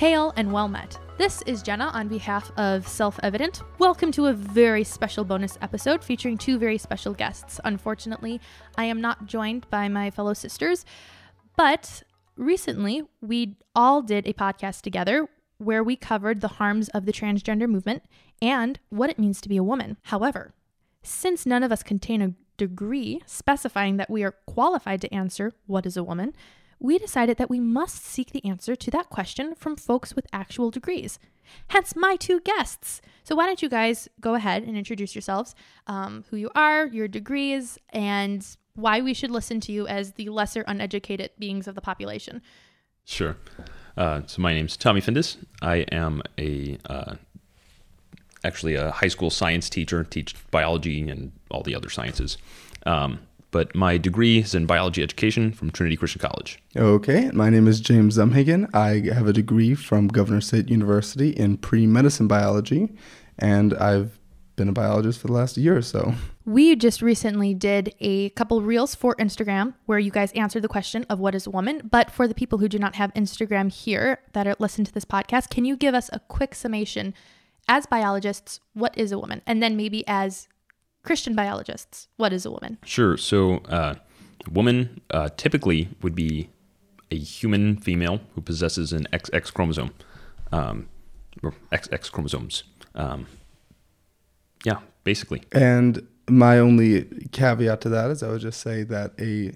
Hail and well met. This is Jenna on behalf of Self Evident. Welcome to a very special bonus episode featuring two very special guests. Unfortunately, I am not joined by my fellow sisters, but recently we all did a podcast together where we covered the harms of the transgender movement and what it means to be a woman. However, since none of us contain a degree specifying that we are qualified to answer what is a woman, we decided that we must seek the answer to that question from folks with actual degrees. Hence, my two guests. So, why don't you guys go ahead and introduce yourselves, um, who you are, your degrees, and why we should listen to you as the lesser uneducated beings of the population? Sure. Uh, so my name's Tommy Findus. I am a uh, actually a high school science teacher, teach biology and all the other sciences. Um, but my degree is in biology education from Trinity Christian College. Okay, my name is James Zumhagen. I have a degree from Governor State University in pre medicine biology, and I've been a biologist for the last year or so. We just recently did a couple reels for Instagram where you guys answered the question of what is a woman. But for the people who do not have Instagram here that are listen to this podcast, can you give us a quick summation as biologists, what is a woman? And then maybe as Christian biologists, what is a woman? Sure. So, uh, a woman uh, typically would be a human female who possesses an XX chromosome, um, or XX chromosomes. Um, yeah, basically. And my only caveat to that is I would just say that a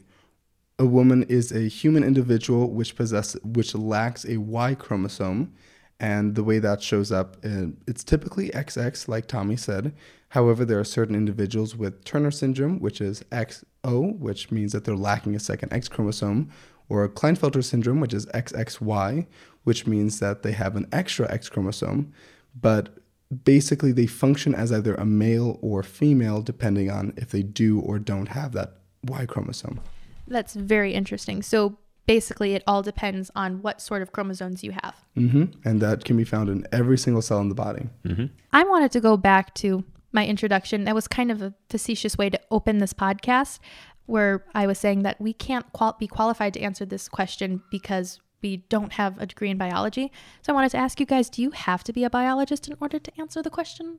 a woman is a human individual which possess which lacks a Y chromosome, and the way that shows up, uh, it's typically XX, like Tommy said. However, there are certain individuals with Turner syndrome, which is XO, which means that they're lacking a second X chromosome, or Klinefelter syndrome, which is XXY, which means that they have an extra X chromosome. But basically they function as either a male or female depending on if they do or don't have that Y chromosome. That's very interesting. So basically, it all depends on what sort of chromosomes you have. Mm-hmm. And that can be found in every single cell in the body. Mm-hmm. I wanted to go back to my introduction. That was kind of a facetious way to open this podcast, where I was saying that we can't qual- be qualified to answer this question because we don't have a degree in biology. So I wanted to ask you guys do you have to be a biologist in order to answer the question?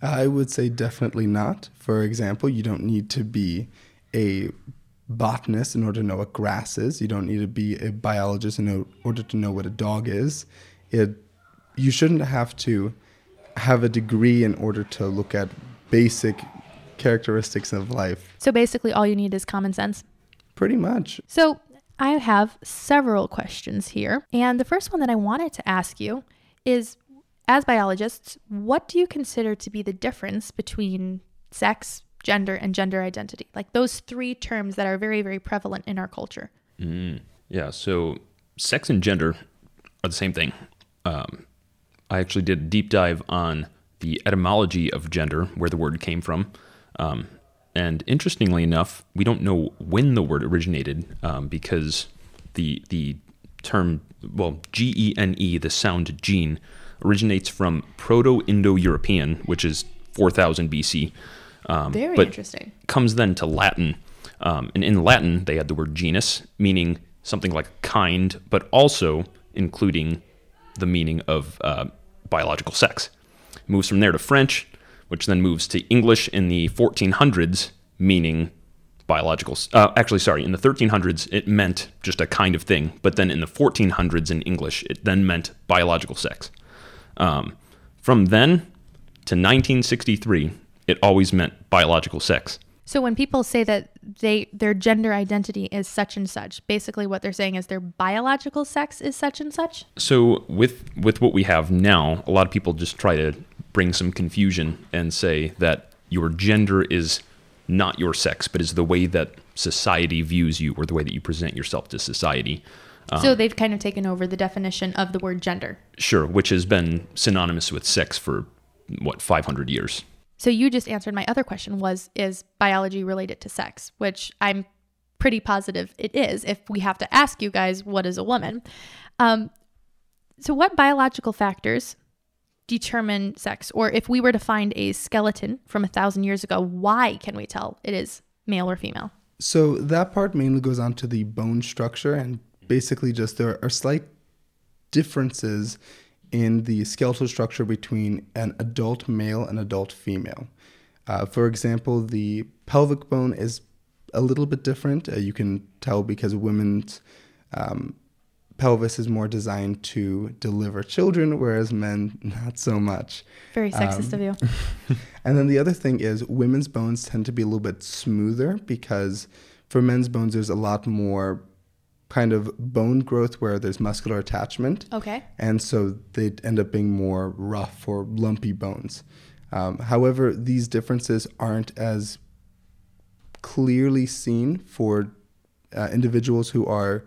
I would say definitely not. For example, you don't need to be a botanist in order to know what grass is. You don't need to be a biologist in order to know what a dog is. It you shouldn't have to have a degree in order to look at basic characteristics of life. So basically all you need is common sense. Pretty much. So I have several questions here. And the first one that I wanted to ask you is as biologists, what do you consider to be the difference between sex, gender, and gender identity? Like those three terms that are very, very prevalent in our culture. Mm, yeah. So sex and gender are the same thing. Um, I actually did a deep dive on the etymology of gender, where the word came from. Um, and interestingly enough, we don't know when the word originated um, because the the term, well, G E N E, the sound gene, originates from Proto Indo European, which is 4000 BC. Um, Very but interesting. Comes then to Latin. Um, and in Latin, they had the word genus, meaning something like kind, but also including the meaning of uh, biological sex. Moves from there to French, which then moves to English in the 1400s, meaning biological. Uh, actually, sorry, in the 1300s, it meant just a kind of thing, but then in the 1400s in English, it then meant biological sex. Um, from then to 1963, it always meant biological sex. So when people say that they their gender identity is such and such, basically what they're saying is their biological sex is such and such. So with with what we have now, a lot of people just try to bring some confusion and say that your gender is not your sex, but is the way that society views you or the way that you present yourself to society. Um, so they've kind of taken over the definition of the word gender. Sure, which has been synonymous with sex for what 500 years. So you just answered my other question was is biology related to sex, which I'm pretty positive it is if we have to ask you guys what is a woman. Um, so what biological factors determine sex? Or if we were to find a skeleton from a thousand years ago, why can we tell it is male or female? So that part mainly goes on to the bone structure and basically just there are slight differences in the skeletal structure between an adult male and adult female. Uh, for example, the pelvic bone is a little bit different. Uh, you can tell because women's um, pelvis is more designed to deliver children, whereas men not so much. Very sexist um, of you. and then the other thing is women's bones tend to be a little bit smoother because for men's bones there's a lot more kind of bone growth where there's muscular attachment. Okay. And so they end up being more rough or lumpy bones. Um, however, these differences aren't as clearly seen for uh, individuals who are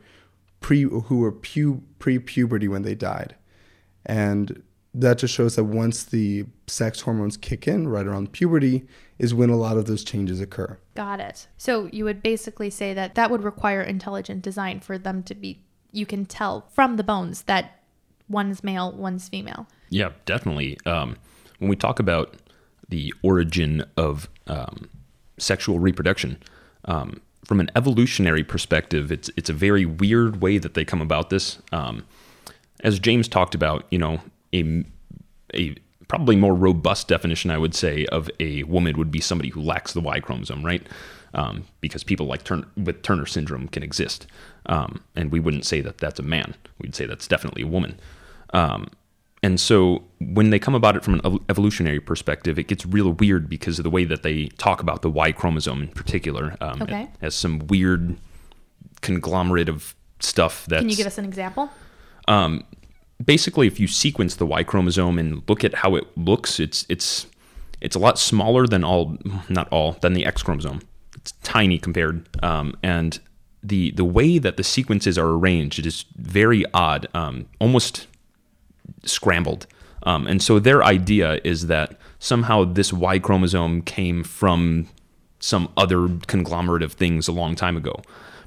pre who were pu- pre-puberty when they died, and that just shows that once the sex hormones kick in right around puberty is when a lot of those changes occur. Got it. So you would basically say that that would require intelligent design for them to be you can tell from the bones that one's male, one's female. Yeah, definitely. Um, when we talk about the origin of um, sexual reproduction, um, from an evolutionary perspective, it's it's a very weird way that they come about this. Um, as James talked about, you know, a a probably more robust definition, I would say, of a woman would be somebody who lacks the Y chromosome, right? Um, because people like Turner, with Turner syndrome can exist, um, and we wouldn't say that that's a man. We'd say that's definitely a woman. Um, and so when they come about it from an evolutionary perspective, it gets real weird because of the way that they talk about the Y chromosome in particular. Um, okay. Has some weird conglomerate of stuff that. Can you give us an example? Um, basically, if you sequence the Y chromosome and look at how it looks, it's it's it's a lot smaller than all, not all, than the X chromosome. It's tiny compared, um, and the the way that the sequences are arranged it is very odd, um, almost scrambled. Um, and so their idea is that somehow this Y chromosome came from some other conglomerate of things a long time ago.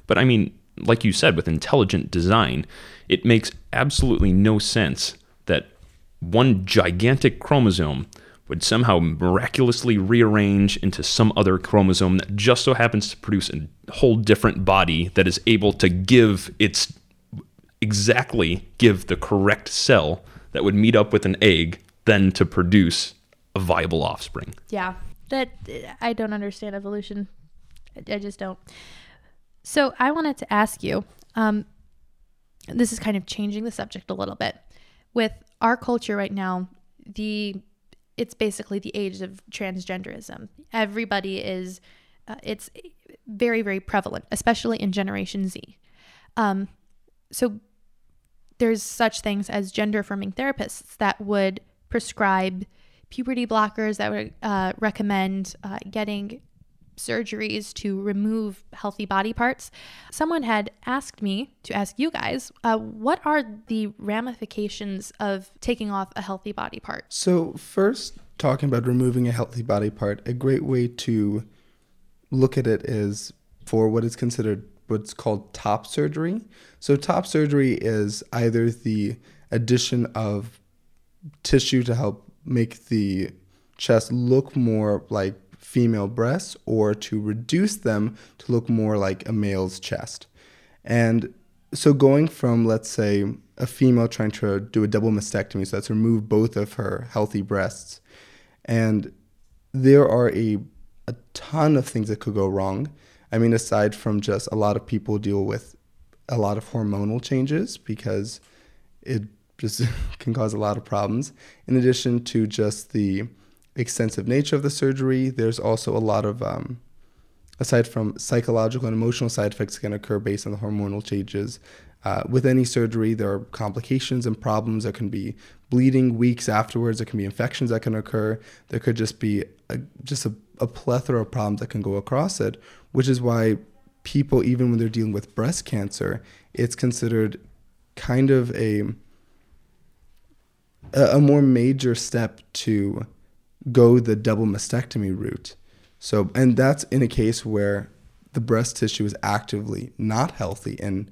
But I mean, like you said, with intelligent design, it makes absolutely no sense that one gigantic chromosome would somehow miraculously rearrange into some other chromosome that just so happens to produce a whole different body that is able to give its exactly give the correct cell that would meet up with an egg then to produce a viable offspring. Yeah. That I don't understand evolution. I, just don't. So I wanted to ask you, um, this is kind of changing the subject a little bit. With our culture right now, the it's basically the age of transgenderism. Everybody is, uh, it's very very prevalent, especially in Generation Z. Um, so there's such things as gender affirming therapists that would prescribe puberty blockers that would uh, recommend uh, getting surgeries to remove healthy body parts. Someone had asked me to ask you guys, uh, what are the ramifications of taking off a healthy body part? So, first, talking about removing a healthy body part, a great way to look at it is for what is considered what's called top surgery. So, top surgery is either the addition of tissue to help make the chest look more like female breasts or to reduce them to look more like a male's chest. And so, going from, let's say, a female trying to do a double mastectomy, so that's remove both of her healthy breasts, and there are a, a ton of things that could go wrong. I mean, aside from just a lot of people deal with a lot of hormonal changes because it just can cause a lot of problems. In addition to just the extensive nature of the surgery, there's also a lot of, um, aside from psychological and emotional side effects can occur based on the hormonal changes. Uh, with any surgery, there are complications and problems. There can be bleeding weeks afterwards. There can be infections that can occur. There could just be a, just a, a plethora of problems that can go across it, which is why people, even when they're dealing with breast cancer, it's considered kind of a a more major step to go the double mastectomy route. So, and that's in a case where the breast tissue is actively not healthy and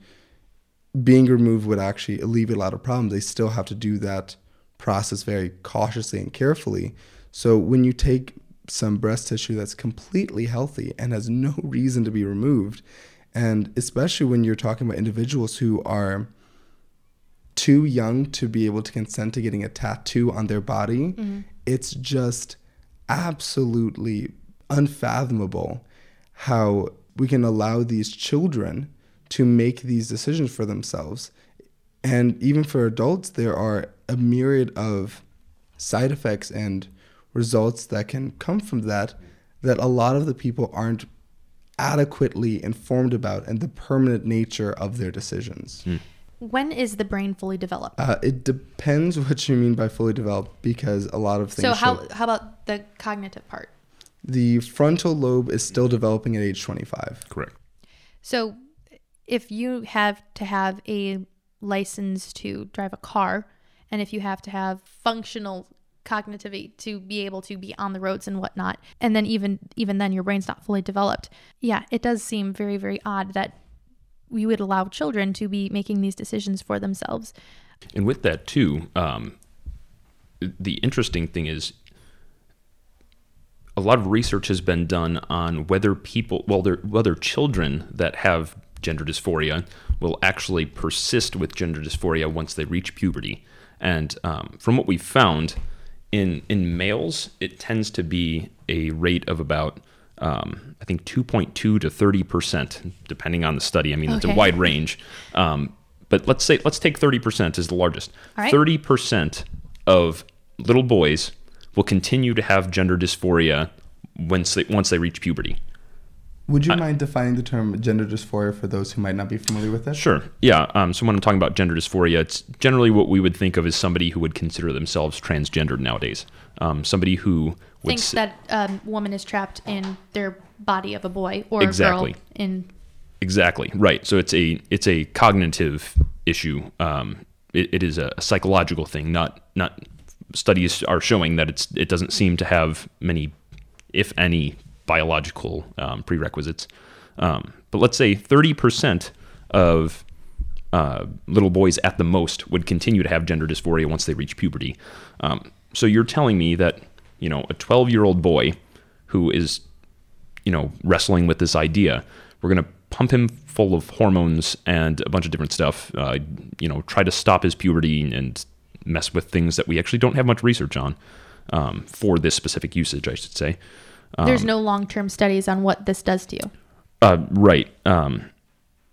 being removed would actually alleviate a lot of problems. They still have to do that process very cautiously and carefully. So, when you take some breast tissue that's completely healthy and has no reason to be removed. And especially when you're talking about individuals who are too young to be able to consent to getting a tattoo on their body, mm-hmm. it's just absolutely unfathomable how we can allow these children to make these decisions for themselves. And even for adults, there are a myriad of side effects and results that can come from that that a lot of the people aren't adequately informed about and the permanent nature of their decisions. Hmm. When is the brain fully developed? Uh, it depends what you mean by fully developed because a lot of things. so how show- how about the cognitive part? the frontal lobe is still developing at age 25. Correct. So if you have to have a license to drive a car and if you have to have functional cognitivity to be able to be on the roads and whatnot and then even even then your brain's not fully developed yeah it does seem very very odd that we would allow children to be making these decisions for themselves And with that too, um, the interesting thing is a lot of research has been done on whether people, well, whether children that have gender dysphoria will actually persist with gender dysphoria once they reach puberty. And um, from what we've found, in in males, it tends to be a rate of about um, I think 2.2 to 30 percent, depending on the study. I mean, it's a wide range. Um, but let's say let's take 30 percent as the largest. 30 percent of little boys will continue to have gender dysphoria once they once they reach puberty. Would you mind defining the term gender dysphoria for those who might not be familiar with it? Sure. Yeah. Um, so when I'm talking about gender dysphoria, it's generally what we would think of as somebody who would consider themselves transgendered nowadays. Um, somebody who would thinks s- that um, woman is trapped in their body of a boy or Exactly. a girl in Exactly right. So it's a it's a cognitive issue. Um, it, it is a psychological thing. Not not studies are showing that it's it doesn't seem to have many, if any, biological um, prerequisites. Um, but let's say thirty percent of uh, little boys at the most would continue to have gender dysphoria once they reach puberty. Um, so you're telling me that you know a 12 year old boy who is you know wrestling with this idea, we're gonna pump him full of hormones and a bunch of different stuff. Uh, you know, try to stop his puberty and mess with things that we actually don't have much research on um, for this specific usage, I should say. There's no long-term studies on what this does to you Uh, right. Um,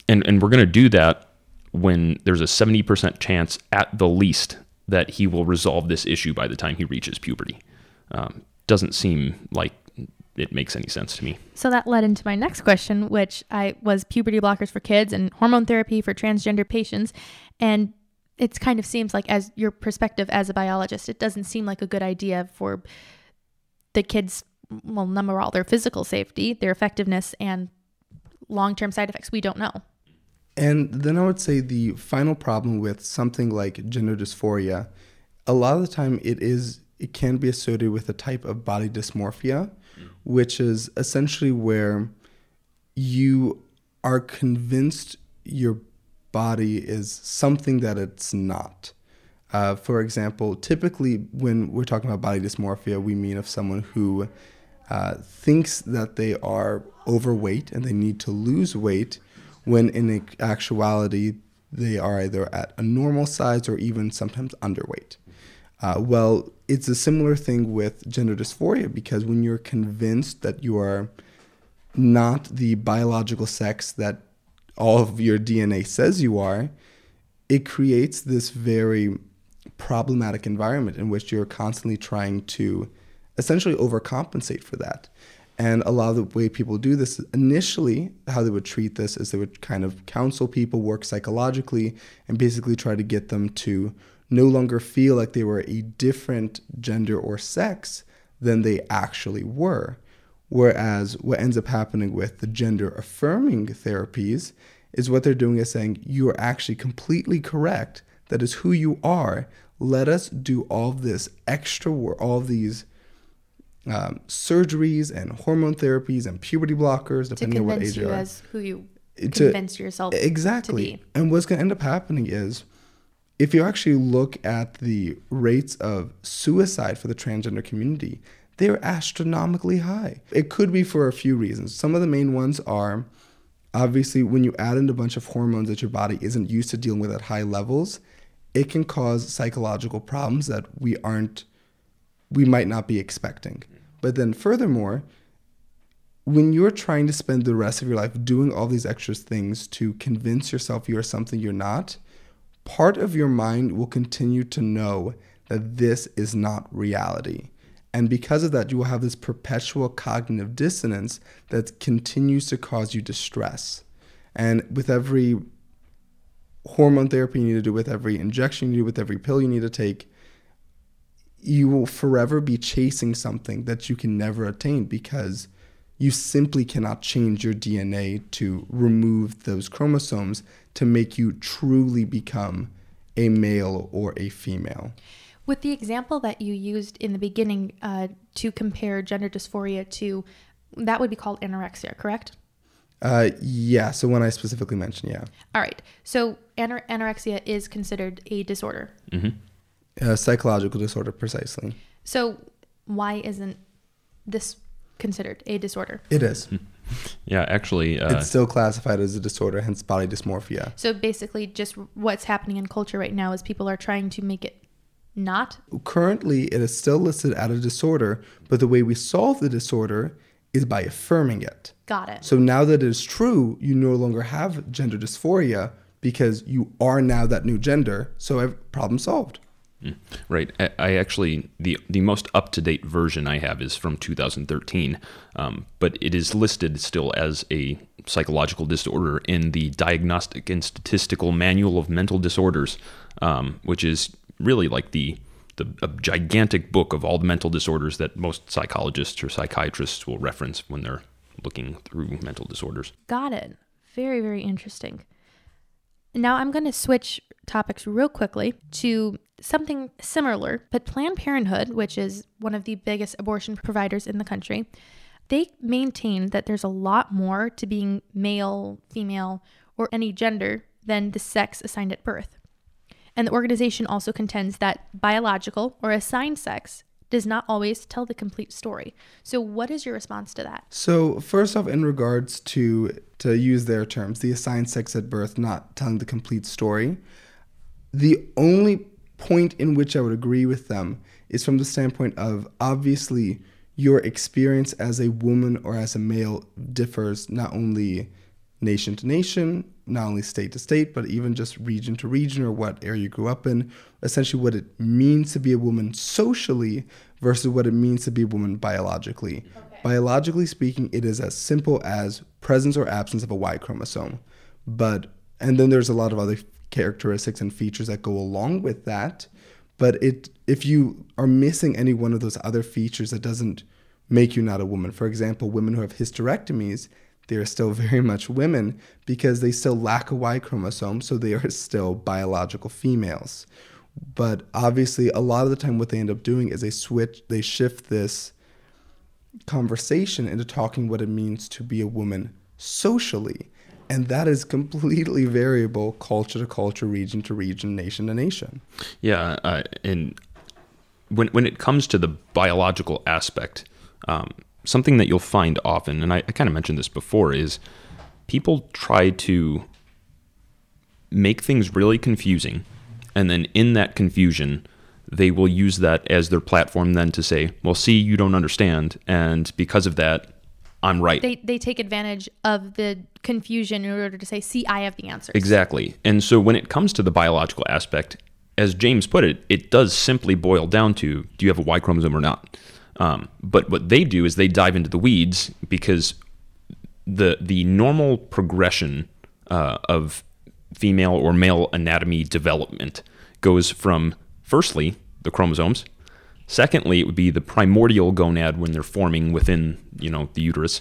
and and we're going to do that when there's a 70% chance at the least that he will resolve this issue by the time he reaches puberty. Um, doesn't seem like it makes any sense to me. So that led into my next question, which I was puberty blockers for kids and hormone therapy for transgender patients. And it kind of seems like, as your perspective as a biologist, it doesn't seem like a good idea for the kids. Well, number all, their physical safety, their effectiveness, and long-term side effects. We don't know. And then I would say the final problem with something like gender dysphoria, a lot of the time it is it can be associated with a type of body dysmorphia, which is essentially where you are convinced your body is something that it's not. Uh, for example, typically when we're talking about body dysmorphia, we mean of someone who uh, thinks that they are overweight and they need to lose weight, when in actuality they are either at a normal size or even sometimes underweight. Uh, well, it's a similar thing with gender dysphoria because when you're convinced that you are not the biological sex that all of your DNA says you are, it creates this very problematic environment in which you're constantly trying to essentially overcompensate for that. And a lot of the way people do this initially, how they would treat this is they would kind of counsel people, work psychologically, and basically try to get them to no longer feel like they were a different gender or sex than they actually were. Whereas what ends up happening with the gender affirming therapies is what they're doing is saying, you are actually completely correct. That is who you are. Let us do all this extra work, all these um, surgeries and hormone therapies and puberty blockers, depending on what age you are. as who you To- convince yourself Exactly. to be. And what's going to end up happening is if you actually look at the rates of suicide for the transgender community, they're astronomically high. It could be for a few reasons. Some of the main ones are obviously when you add in a bunch of hormones that your body isn't used to dealing with at high levels, it can cause psychological problems that we aren't, we might not be expecting. But then, furthermore, when you're trying to spend the rest of your life doing all these extra things to convince yourself you're something you're not, part of your mind will continue to know that this is not reality. And because of that, you will have this perpetual cognitive dissonance that continues to cause you distress. And with every hormone therapy you need to do, with every injection you do, with every pill you need to take, you will forever be chasing something that you can never attain because you simply cannot change your DNA to remove those chromosomes to make you truly become a male or a female. With the example that you used in the beginning uh, to compare gender dysphoria to, that would be called anorexia, correct? Uh, yeah. So when I specifically mentioned, yeah, All right. So anor- anorexia is considered a disorder. A psychological disorder, precisely. So why isn't this considered a disorder? It is. Yeah, actually, uh, it's still classified as a disorder, hence body dysmorphia. So basically, just what's happening in culture right now is people are trying to make it not. Currently, it is still listed as a disorder, but the way we solve the disorder is by affirming it. Got it. So now that it is true, you no longer have gender dysphoria because you are now that new gender. So ev- problem solved. Right. I, actually the the most up to date version I have is from 2013, um, but it is listed still as a psychological disorder in the Diagnostic and Statistical Manual of Mental Disorders, um, which is really like the the gigantic book of all the mental disorders that most psychologists or psychiatrists will reference when they're looking through mental disorders. Got it. Very, very interesting. Now I'm going to switch topics real quickly to something similar, but Planned Parenthood, which is one of the biggest abortion providers in the country, they maintain that there's a lot more to being male, female, or any gender than the sex assigned at birth. And the organization also contends that biological or assigned sex does not always tell the complete story. So, what is your response to that? So first off, in regards to to use their terms, the assigned sex at birth not telling the complete story, the only point in which I would agree with them is from the standpoint of obviously your experience as a woman or as a male differs not only nation to nation, not only state to state, but even just region to region or what area you grew up in. Essentially, what it means to be a woman socially versus what it means to be a woman biologically. Biologically speaking, it is as simple as presence or absence of a Y chromosome. But, and then there's a lot of other characteristics and features that go along with that. But it, if you are missing any one of those other features, that doesn't make you not a woman. For example, women who have hysterectomies, they are still very much women because they still lack a Y chromosome, so they are still biological females. But obviously, a lot of the time, what they end up doing is they switch, they shift this conversation into talking what it means to be a woman socially. And that is completely variable culture to culture, region to region, nation to nation. Yeah, uh, and when when it comes to the biological aspect, um, something that you'll find often, and I, I kind of mentioned this before, is people try to make things really confusing, and then in that confusion, they will use that as their platform then to say, "Well, see, you don't understand, and because of that, I'm right." They, they take advantage of the confusion in order to say, see, I have the answers. Exactly. And so when it comes to the biological aspect, as James put it, it does simply boil down to do you have a Y chromosome or not? Um, but what they do is they dive into the weeds because the the normal progression uh, of female or male anatomy development goes from firstly the chromosomes, secondly it would be the primordial gonad when they're forming within you know the uterus.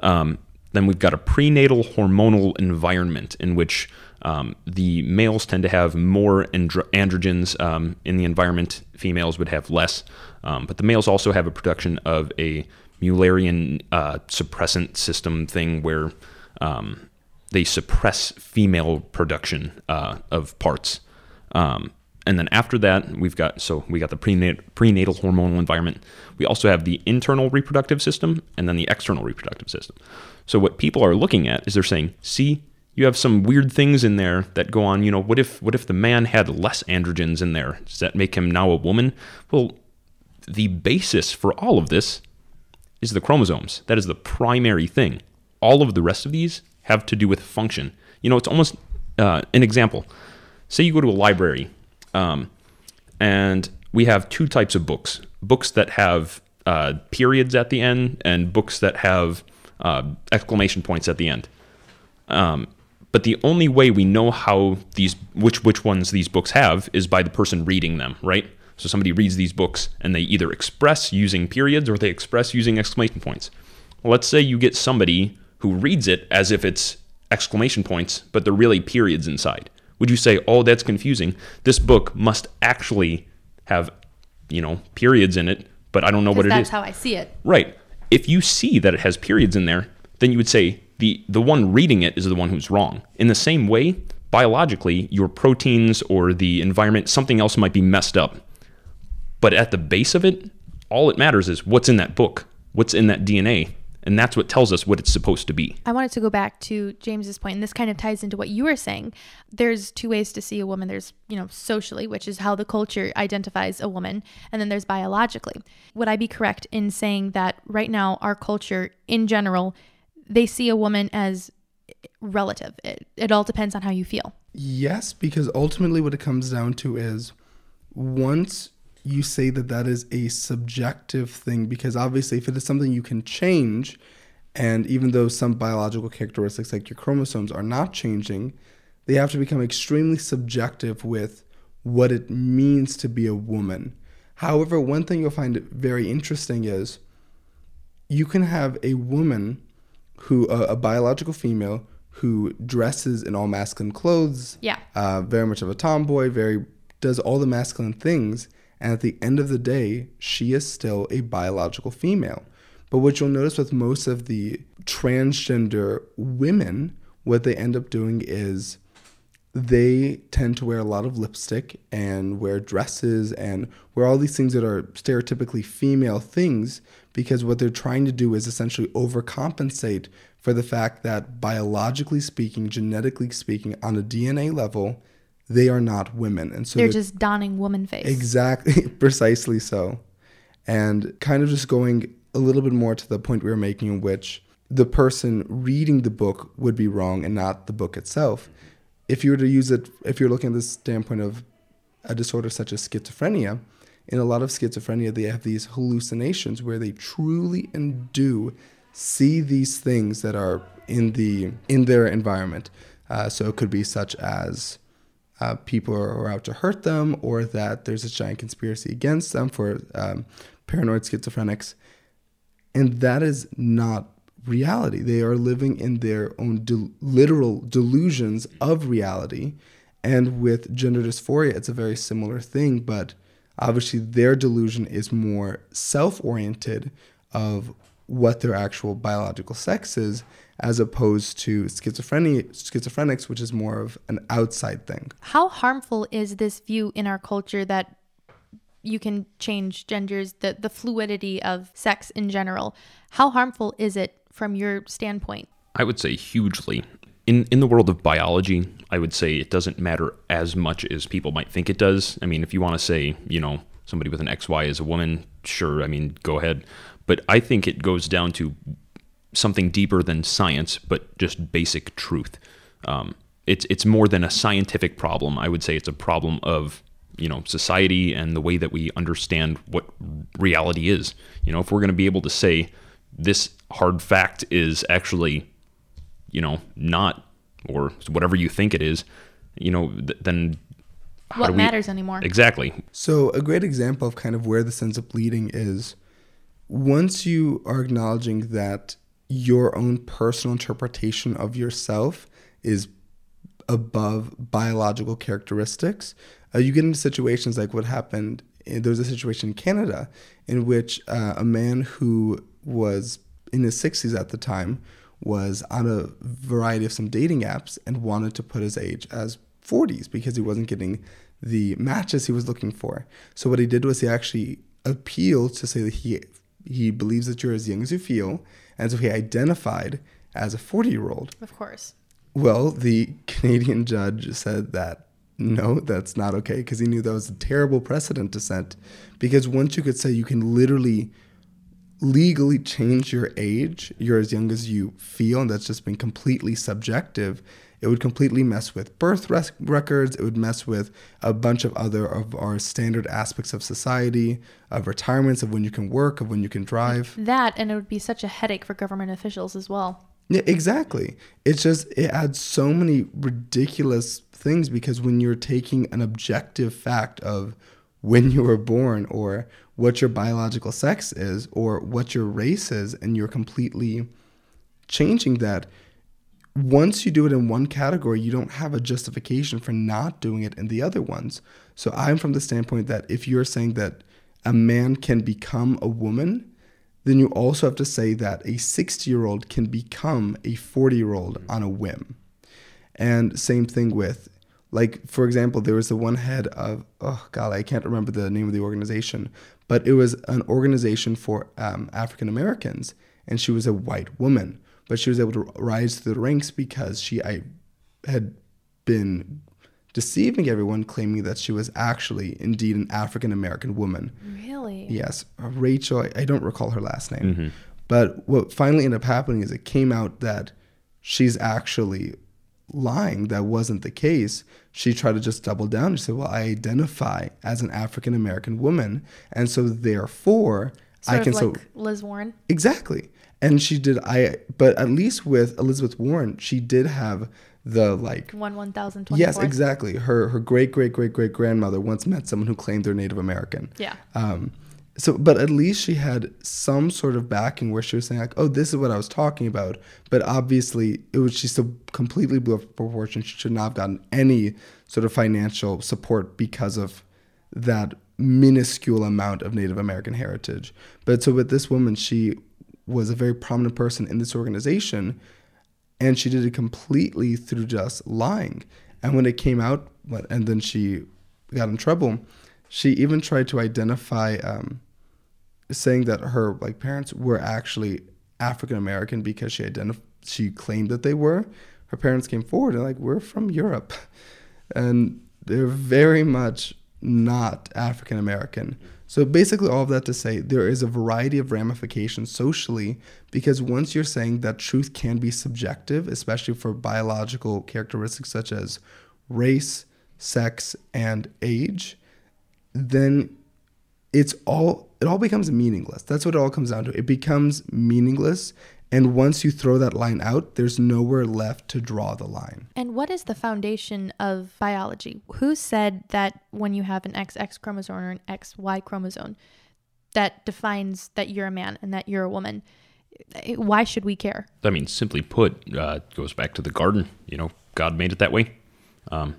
Um, then we've got a prenatal hormonal environment in which um, the males tend to have more andro- androgens um, in the environment. Females would have less, um, but the males also have a production of a Mullerian uh, suppressant system thing where um, they suppress female production uh, of parts. Um, and then after that, we've got so we got the prenat- prenatal hormonal environment. We also have the internal reproductive system and then the external reproductive system. So what people are looking at is they're saying, see, You have some weird things in there that go on. You know, what if what if the man had less androgens in there? Does that make him now a woman? Well, the basis for all of this is the chromosomes. That is the primary thing. All of the rest of these have to do with function. You know, it's almost uh, an example. Say you go to a library, um, and we have two types of books: books that have uh, periods at the end, and books that have uh, exclamation points at the end. Um, but the only way we know how these which which ones these books have is by the person reading them, right? So somebody reads these books and they either express using periods or they express using exclamation points. let's say you get somebody who reads it as if it's exclamation points, but they're really periods inside. Would you say, "Oh, that's confusing. This book must actually have, you know, periods in it, but I don't know what it is. that's how I see it. Right. If you see that it has periods in there, then you would say the the one reading it is the one who's wrong. In the same way, biologically, your proteins or the environment, something else might be messed up. But at the base of it, all it matters is what's in that book, what's in that DNA, and that's what tells us what it's supposed to be. I wanted to go back to James's point, and this kind of ties into what you were saying. There's two ways to see a woman. There's, you know, socially, which is how the culture identifies a woman, and then there's biologically. Would I be correct in saying that right now our culture in general, they see a woman as relative? It, it all depends on how you feel. Yes, because ultimately what it comes down to is once you say that that is a subjective thing, because obviously if it is something you can change, and even though some biological characteristics like your chromosomes are not changing, they have to become extremely subjective with what it means to be a woman. However, one thing you'll find very interesting is you can have a woman who, uh, a biological female, who dresses in all masculine clothes. Yeah. Uh, very much of a tomboy, very does all the masculine things, and at the end of the day, she is still a biological female. But what you'll notice with most of the transgender women, what they end up doing is they tend to wear a lot of lipstick and wear dresses and wear all these things that are stereotypically female things because what they're trying to do is essentially overcompensate for the fact that biologically speaking, genetically speaking, on a DNA level, they are not women. And so they're just donning woman face. Exactly, precisely so. And kind of just going a little bit more to the point we were making, in which the person reading the book would be wrong and not the book itself. If you were to use it, if you're looking at the standpoint of a disorder such as schizophrenia, in a lot of schizophrenia, they have these hallucinations where they truly and do see these things that are in the in their environment. Uh, so it could be such as uh, people are out to hurt them, or that there's a giant conspiracy against them for um, paranoid schizophrenics, and that is not reality. They are living in their own de- literal delusions of reality. And with gender dysphoria, it's a very similar thing, but obviously their delusion is more self oriented of what their actual biological sex is, as opposed to schizophrenia, schizophrenics, which is more of an outside thing. How harmful is this view in our culture that you can change genders, the, the fluidity of sex in general? How harmful is it from your standpoint? I would say hugely. In in the world of biology, I would say it doesn't matter as much as people might think it does. I mean, if you want to say, you know, somebody with an XY is a woman, sure, I mean, go ahead. But I think it goes down to something deeper than science, but just basic truth. Um, it's it's more than a scientific problem. I would say it's a problem of you know society and the way that we understand what reality is. You know, if we're going to be able to say this hard fact is actually, you know, not or whatever you think it is, you know, th- then what do we- matters anymore? Exactly. So, a great example of kind of where this ends up leading is once you are acknowledging that your own personal interpretation of yourself is above biological characteristics, uh, you get into situations like what happened. There was a situation in Canada in which uh, a man who was in his 60s at the time was on a variety of some dating apps and wanted to put his age as 40s because he wasn't getting the matches he was looking for. So what he did was he actually appealed to say that he he believes that you're as young as you feel, and so he identified as a 40 year old. Of course. Well, the Canadian judge said that no, that's not okay because he knew that was a terrible precedent to set. Because once you could say you can literally legally change your age, you're as young as you feel, and that's just been completely subjective. It would completely mess with birth records. It would mess with a bunch of other of our standard aspects of society, of retirements, of when you can work, of when you can drive. That, and it would be such a headache for government officials as well. Yeah, exactly. It's just it adds so many ridiculous things because when you're taking an objective fact of when you were born or what your biological sex is or what your race is and you're completely changing that once you do it in one category you don't have a justification for not doing it in the other ones so i'm from the standpoint that if you're saying that a man can become a woman then you also have to say that a 60 year old can become a 40 year old on a whim. And same thing with, like, for example, there was the one head of, oh, God, I can't remember the name of the organization, but it was an organization for um, African Americans. And she was a white woman, but she was able to rise through the ranks because she I, had been deceiving everyone, claiming that she was actually indeed an African American woman. Really? Yes, uh, Rachel. I, I don't recall her last name, but what finally ended up happening is it came out that she's actually lying. That wasn't the case. She tried to just double down. She said, "Well, I identify as an African American woman, and so therefore Sort I can of so Liz Warren. exactly." And she did. I but at least with Elizabeth Warren, she did have the like One one thousand twenty. Yes, exactly. Her her great great great great grandmother once met someone who claimed they're Native American. Yeah. Um, so, but at least she had some sort of backing where she was saying like, "Oh, this is what I was talking about." But obviously, it was she still completely blew up proportion. She should not have gotten any sort of financial support because of that minuscule amount of Native American heritage. But so with this woman, she was a very prominent person in this organization, and she did it completely through just lying. And when it came out, and then she got in trouble, she even tried to identify, um, saying that her like parents were actually African American because she identif- she claimed that they were. Her parents came forward and like we're from Europe, and they're very much not African American. So basically, all of that to say, there is a variety of ramifications socially because once you're saying that truth can be subjective, especially for biological characteristics such as race, sex, and age, then it's all it all becomes meaningless. That's what it all comes down to. It becomes meaningless, and once you throw that line out, there's nowhere left to draw the line. And what is the foundation of biology? Who said that when you have an XX chromosome or an XY chromosome, that defines that you're a man and that you're a woman? Why should we care? I mean, simply put, uh, goes back to the garden. You know, God made it that way. Um,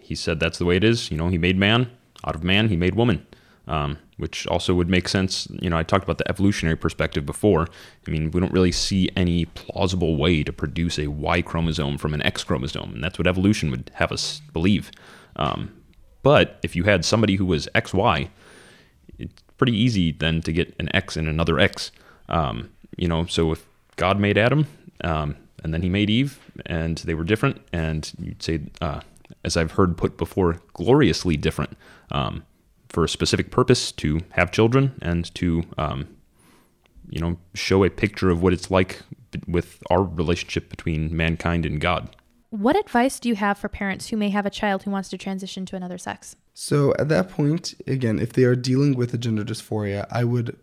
he said that's the way it is. You know, He made man. Out of man, He made woman. Um, which also would make sense. You know, I talked about the evolutionary perspective before. I mean, we don't really see any plausible way to produce a Y chromosome from an X chromosome, and that's what evolution would have us believe. Um, but if you had somebody who was XY, it's pretty easy then to get an X and another X. Um, you know, so if God made Adam, um, and then he made Eve, and they were different, and you'd say, uh, as I've heard put before, gloriously different um, for a specific purpose to have children and to, um, you know, show a picture of what it's like b- with our relationship between mankind and God. What advice do you have for parents who may have a child who wants to transition to another sex? So at that point, again, if they are dealing with a gender dysphoria, I would,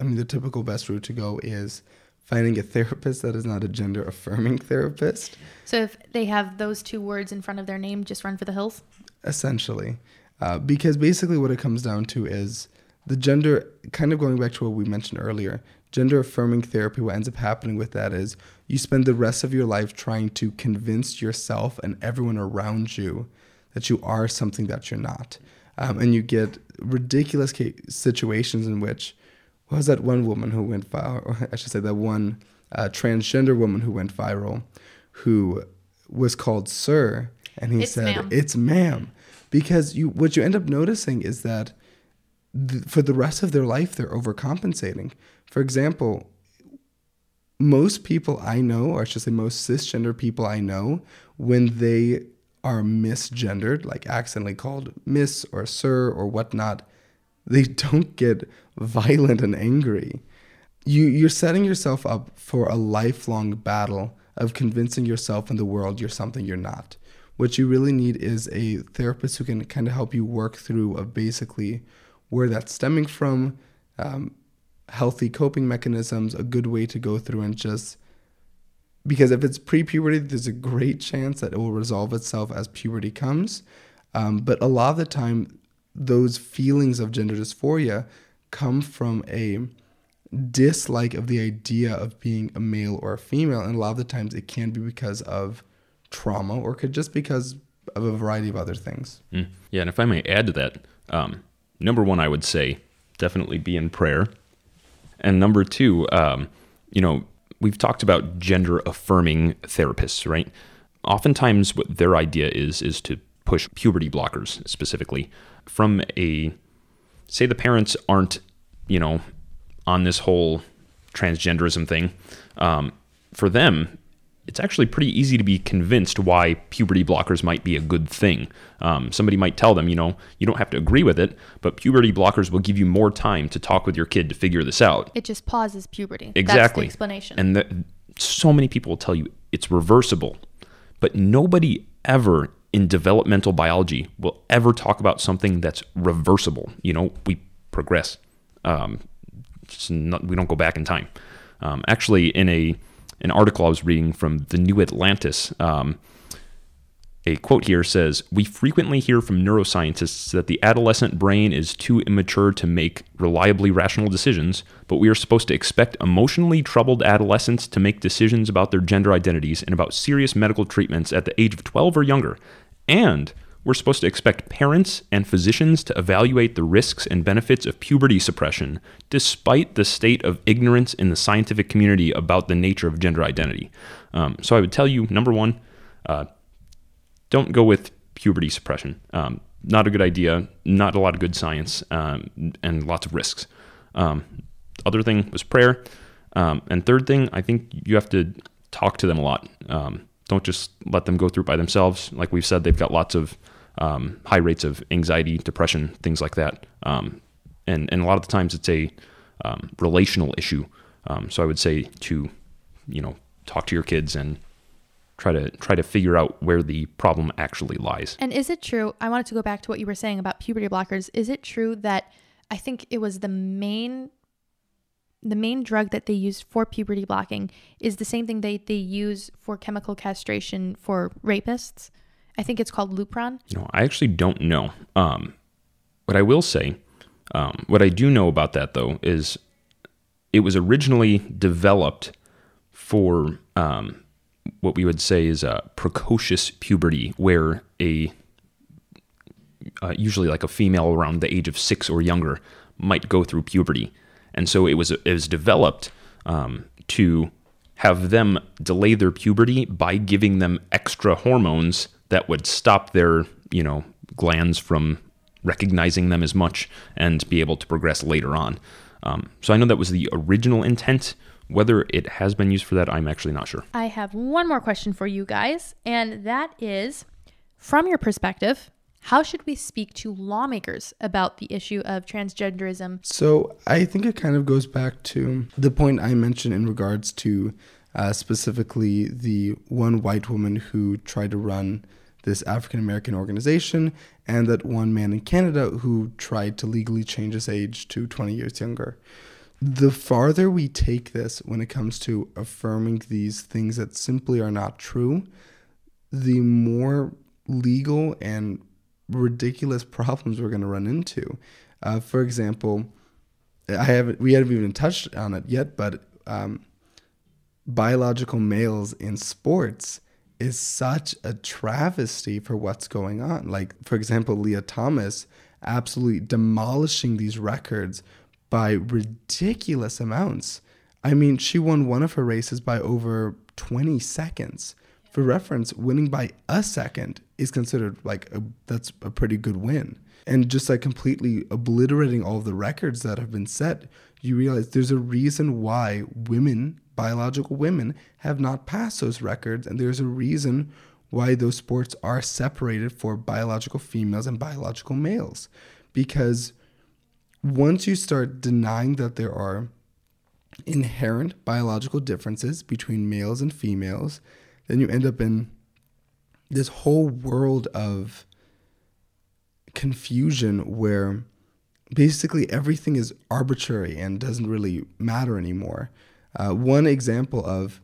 I mean, the typical best route to go is finding a therapist that is not a gender affirming therapist, So if they have those two words in front of their name, just run for the hills. essentially. Uh, because basically what it comes down to is the gender, kind of going back to what we mentioned earlier, gender affirming therapy, what ends up happening with that is you spend the rest of your life trying to convince yourself and everyone around you that you are something that you're not. Um, and you get ridiculous ca- situations in which, what was that one woman who went viral? I should say that one uh, transgender woman who went viral, who was called Sir, and he It's said, ma'am. "It's ma'am," because you what you end up noticing is that th- for the rest of their life they're overcompensating. For example, most people I know, or I should say most cisgender people I know, when they are misgendered, like accidentally called miss or sir or whatnot, they don't get violent and angry. You, you're setting yourself up for a lifelong battle of convincing yourself and the world you're something you're not. What you really need is a therapist who can kind of help you work through of basically where that's stemming from, um, healthy coping mechanisms, a good way to go through and just because if it's pre-puberty, there's a great chance that it will resolve itself as puberty comes. Um, but a lot of the time, those feelings of gender dysphoria come from a dislike of the idea of being a male or a female, and a lot of the times it can be because of trauma or could just because of a variety of other things. Mm. Yeah, and if I may add to that, um, number one, I would say definitely be in prayer, and number two, um, you know, we've talked about gender affirming therapists, right? Oftentimes, what their idea is is to push puberty blockers specifically from a say the parents aren't, you know, on this whole transgenderism thing. Um, for them, it's actually pretty easy to be convinced why puberty blockers might be a good thing. Um, somebody might tell them, you know, you don't have to agree with it, but puberty blockers will give you more time to talk with your kid to figure this out. It just pauses puberty. Exactly. That's the explanation. And the, so many people will tell you it's reversible, but nobody ever in developmental biology will ever talk about something that's reversible. You know, we progress. Um, not, we don't go back in time. Um, actually, in a an article I was reading from the New Atlantis. Um, a quote here says We frequently hear from neuroscientists that the adolescent brain is too immature to make reliably rational decisions, but we are supposed to expect emotionally troubled adolescents to make decisions about their gender identities and about serious medical treatments at the age of 12 or younger. And we're supposed to expect parents and physicians to evaluate the risks and benefits of puberty suppression, despite the state of ignorance in the scientific community about the nature of gender identity. Um, so I would tell you number one, uh, don't go with puberty suppression. Um, not a good idea, not a lot of good science, um, and lots of risks. Um, other thing was prayer. Um, and third thing, I think you have to talk to them a lot. Um, don't just let them go through by themselves. Like we've said, they've got lots of um, high rates of anxiety, depression, things like that. Um, and, and a lot of the times it's a um, relational issue. Um, so I would say to, you know, talk to your kids and try to try to figure out where the problem actually lies. And is it true? I wanted to go back to what you were saying about puberty blockers. Is it true that I think it was the main the main drug that they use for puberty blocking is the same thing they, they use for chemical castration for rapists? I think it's called Lupron. Know, I actually don't know. Um, what I will say, um, what I do know about that though, is it was originally developed for um, what we would say is a precocious puberty, where a uh, usually like a female around the age of six or younger might go through puberty, and so it was it was developed um, to have them delay their puberty by giving them extra hormones that would stop their, you know, glands from recognizing them as much and be able to progress later on. Um, so I know that was the original intent. Whether it has been used for that, I'm actually not sure. I have one more question for you guys, and that is from your perspective, how should we speak to lawmakers about the issue of transgenderism? So I think it kind of goes back to the point I mentioned in regards to uh, specifically the one white woman who tried to run this African American organization, and that one man in Canada who tried to legally change his age to 20 years younger. The farther we take this when it comes to affirming these things that simply are not true, the more legal and ridiculous problems we're going to run into. Uh, for example, I haven't we haven't even touched on it yet, but um, biological males in sports is such a travesty for what's going on. Like, for example, Lia Thomas absolutely demolishing these records by ridiculous amounts. I mean, she won one of her races by over 20 seconds. For reference, winning by a second is considered like a, that's a pretty good win. And just like completely obliterating all the records that have been set, you realize there's a reason why women biological women have not passed those records, and there's a reason why those sports are separated for biological females and biological males. Because once you start denying that there are inherent biological differences between males and females, then you end up in this whole world of confusion where basically everything is arbitrary and doesn't really matter anymore. Uh, one example of,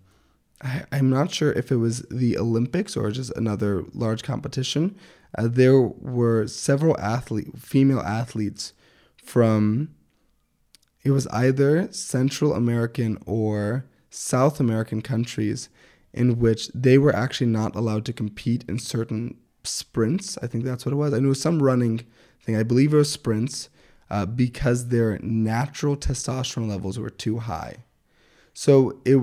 I, am not sure if it was the Olympics or just another large competition, uh, there were several athlete, female athletes from, it was either Central American or South American countries in which they were actually not allowed to compete in certain sprints. I think that's what it was. I knew some running thing. I believe it was sprints uh, because their natural testosterone levels were too high. So it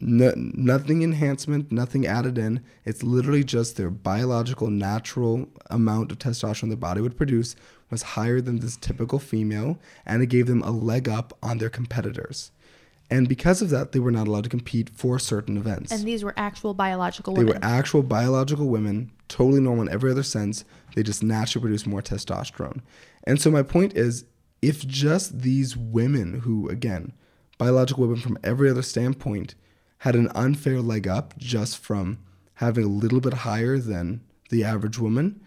no, nothing enhancement, nothing added in. It's literally just their biological natural amount of testosterone the body would produce was higher than this typical female, and it gave them a leg up on their competitors. And because of that, they were not allowed to compete for certain events. And these were actual biological they were actual biological women, totally normal in every other sense. They just naturally produce more testosterone. And so my point is if just these women who, again, biological women from every other standpoint, had an unfair leg up just from having a little bit higher than the average woman,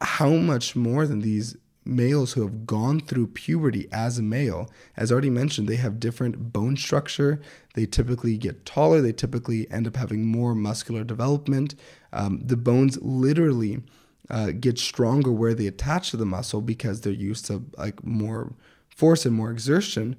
how much more than these males who have gone through puberty as a male, as already mentioned, they have different bone structure. They typically get taller. They typically end up having more muscular development. Um, the bones literally uh, get stronger where they attach to the muscle because they're used to like more force and more exertion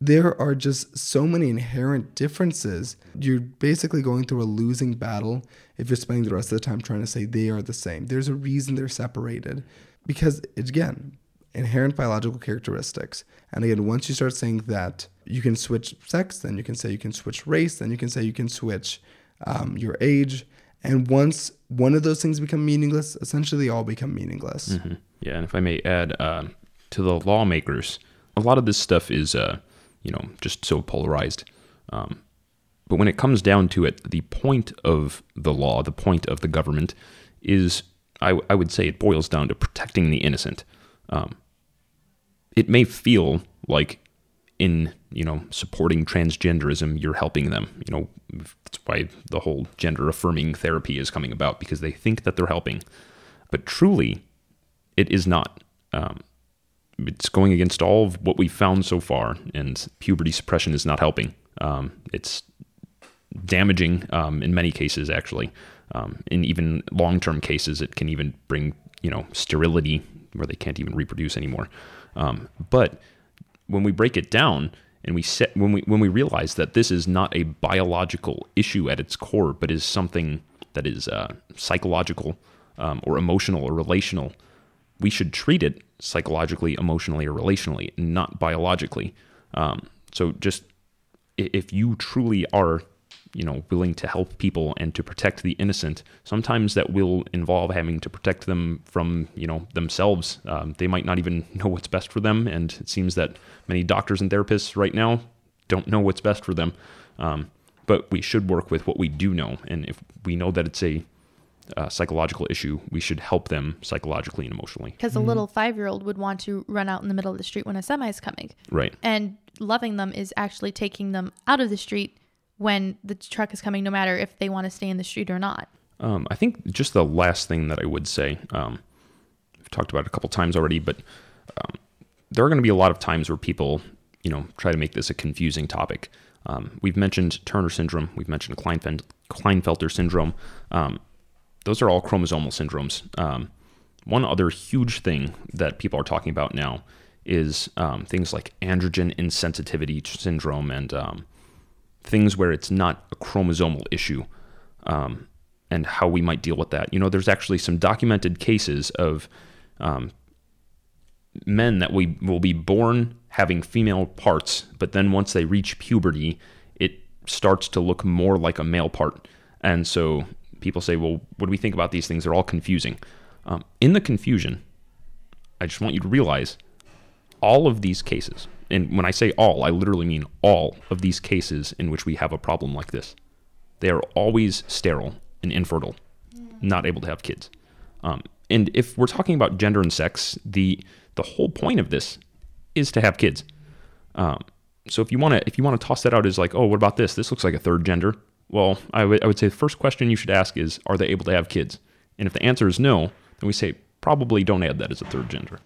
there are just so many inherent differences. You're basically going through a losing battle if you're spending the rest of the time trying to say they are the same. There's a reason they're separated because, again, inherent biological characteristics. And again, once you start saying that you can switch sex, then you can say you can switch race, then you can say you can switch um, your age. And once one of those things become meaningless, essentially they all become meaningless. Mm-hmm. Yeah, and if I may add uh, to the lawmakers, a lot of this stuff is, uh, you know, just so polarized. Um, but when it comes down to it, the point of the law, the point of the government, is I, I would say it boils down to protecting the innocent. Um, it may feel like in you know supporting transgenderism you're helping them you know that's why the whole gender affirming therapy is coming about because they think that they're helping but truly it is not um, it's going against all of what we've found so far and puberty suppression is not helping. Um, it's damaging um, in many cases actually. Um, in even long-term cases it can even bring you know sterility where they can't even reproduce anymore. Um, but when we break it down and we set when we when we realize that this is not a biological issue at its core, but is something that is uh, psychological um, or emotional or relational, we should treat it psychologically, emotionally, or relationally, not biologically. Um, so just if you truly are you know willing to help people and to protect the innocent sometimes that will involve having to protect them from you know themselves. Um, they might not even know what's best for them. And it seems that many doctors and therapists right now don't know what's best for them. Um, but we should work with what we do know. And if we know that it's a uh, psychological issue, we should help them psychologically and emotionally. Because a little five year old would want to run out in the middle of the street when a semi is coming. Right. And loving them is actually taking them out of the street when the truck is coming, no matter if they want to stay in the street or not. Um, I think just the last thing that I would say, um, I've talked about it a couple times already, but um, there are going to be a lot of times where people, you know, try to make this a confusing topic. Um, we've mentioned Turner syndrome, we've mentioned Kleinfeld- Klinefelter syndrome. Um, those are all chromosomal syndromes. Um, one other huge thing that people are talking about now is things like androgen insensitivity syndrome and things where it's not a chromosomal issue um, and how we might deal with that. You know, there's actually some documented cases of um, men that we will be born having female parts, but then once they reach puberty, it starts to look more like a male part. And so people say, well, what do we think about these things? They're all confusing. Um, in the confusion, I just want you to realize all of these cases, and when I say all, I literally mean all of these cases in which we have a problem like this, they are always sterile and infertile, not able to have kids. Um, and if we're talking about gender and sex, the the whole point of this is to have kids. Um, so if you want to if you want to toss that out as like, oh, what about this? This looks like a third gender. Well, I would would say the first question you should ask is, are they able to have kids? And if the answer is no, then we say probably don't add that as a third gender.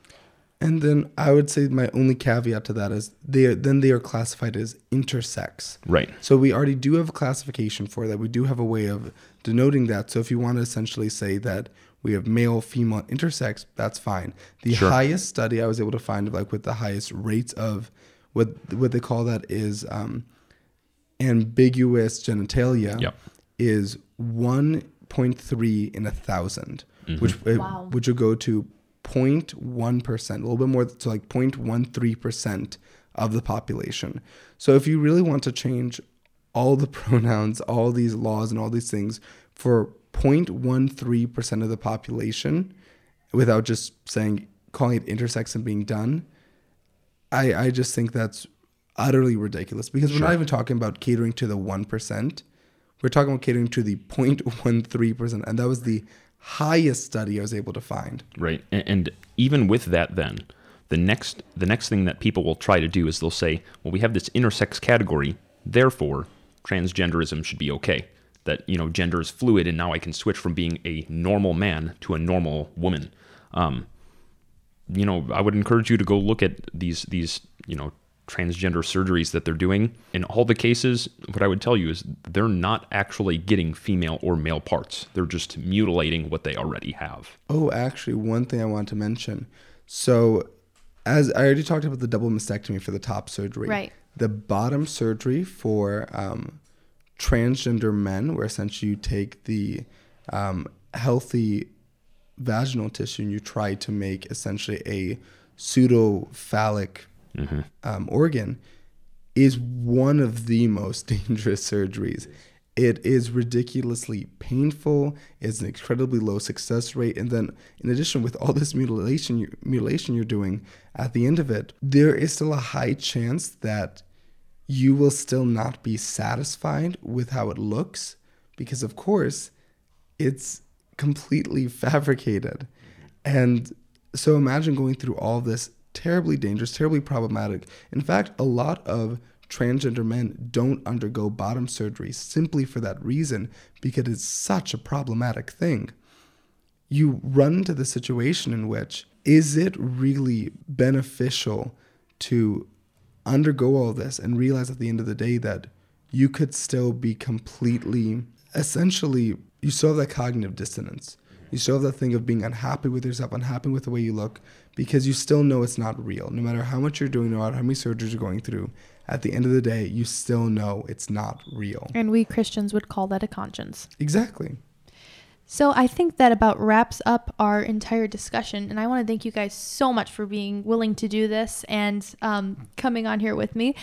And then I would say my only caveat to that is they are, then they are classified as intersex. Right. So we already do have a classification for that. We do have a way of denoting that. So if you want to essentially say that we have male, female, intersex, that's fine. The Sure. highest study I was able to find, like with the highest rates of what what they call that is um, ambiguous genitalia, Yep. is 1.3 in a 1000 which uh, Wow. which will go to 0.1 percent, a little bit more to like 0.13 percent of the population. So if you really want to change all the pronouns, all these laws, and all these things for 0.13 percent of the population, without just saying calling it intersex and being done, I I just think that's utterly ridiculous because we're not even talking about catering to the one percent. We're talking about catering to the 0.13 percent, and that was the highest study I was able to find. Right. And, and even with that, then the next the next thing that people will try to do is they'll say, well, we have this intersex category, therefore transgenderism should be okay. That you know gender is fluid, and now I can switch from being a normal man to a normal woman. Um, you know, I would encourage you to go look at these these you know transgender surgeries that they're doing. In all the cases, what I would tell you is they're not actually getting female or male parts. They're just mutilating what they already have. Oh, actually, one thing I want to mention. So, as I already talked about the double mastectomy for the top surgery, Right. The bottom surgery for um, transgender men, where essentially you take the um, healthy vaginal tissue and you try to make essentially a pseudo phallic um, organ, is one of the most dangerous surgeries. It is ridiculously painful. It's an incredibly low success rate, and then in addition, with all this mutilation, mutilation you're doing, at the end of it, there is still a high chance that you will still not be satisfied with how it looks, because of course, it's completely fabricated. And so imagine going through all this terribly dangerous, terribly problematic. In fact, a lot of transgender men don't undergo bottom surgery simply for that reason because it's such a problematic thing. You run into the situation in which is it really beneficial to undergo all this and realize at the end of the day that you could still be completely essentially you still have that cognitive dissonance you still have that thing of being unhappy with yourself unhappy with the way you look because you still know it's not real no matter how much you're doing no matter how many surgeries you're going through at the end of the day you still know it's not real And we Christians would call that a conscience. exactly So I think that about wraps up our entire discussion. And I want to thank you guys so much for being willing to do this and um, coming on here with me.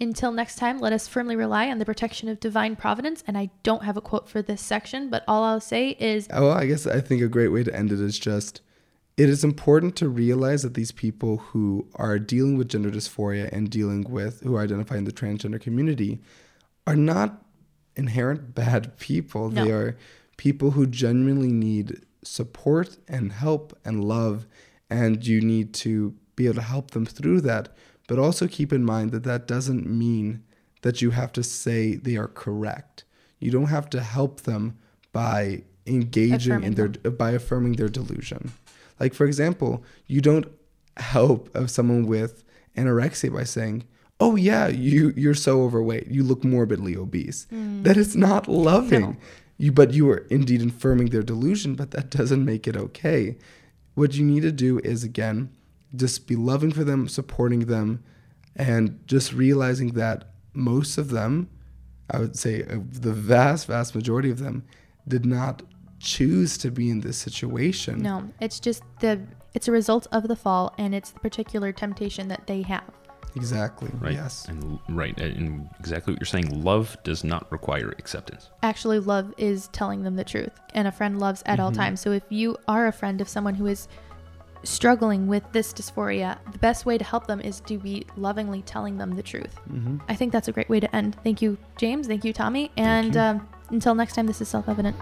Until next time, let us firmly rely on the protection of divine providence. And I don't have a quote for this section, but all I'll say is Oh, well, I guess I think a great way to end it is just it is important to realize that these people who are dealing with gender dysphoria and dealing with who identify in the transgender community are not inherent bad people. They are people who genuinely need support and help and love, and you need to be able to help them through that. But also keep in mind that that doesn't mean that you have to say they are correct. You don't have to help them by engaging in Affirming their by affirming their delusion. Like for example, you don't help of someone with anorexia by saying, "Oh yeah, you you're so overweight. You look morbidly obese." Mm. That is not loving. No. You but you are indeed affirming their delusion, but that doesn't make it okay. What you need to do is again, just be loving for them, supporting them, and just realizing that most of them, I would say the vast, vast majority of them, did not choose to be in this situation. no, it's just the, it's a result of the fall and it's the particular temptation that they have. Exactly. Right. Yes. And right. And exactly what you're saying. Love does not require acceptance. actually love is telling them the truth and a friend loves at all times so if you are a friend of someone who is struggling with this dysphoria, the best way to help them is to be lovingly telling them the truth. Mm-hmm. I think that's a great way to end. Thank you, James. Thank you, Tommy. And you. um, until next time, this is self evident.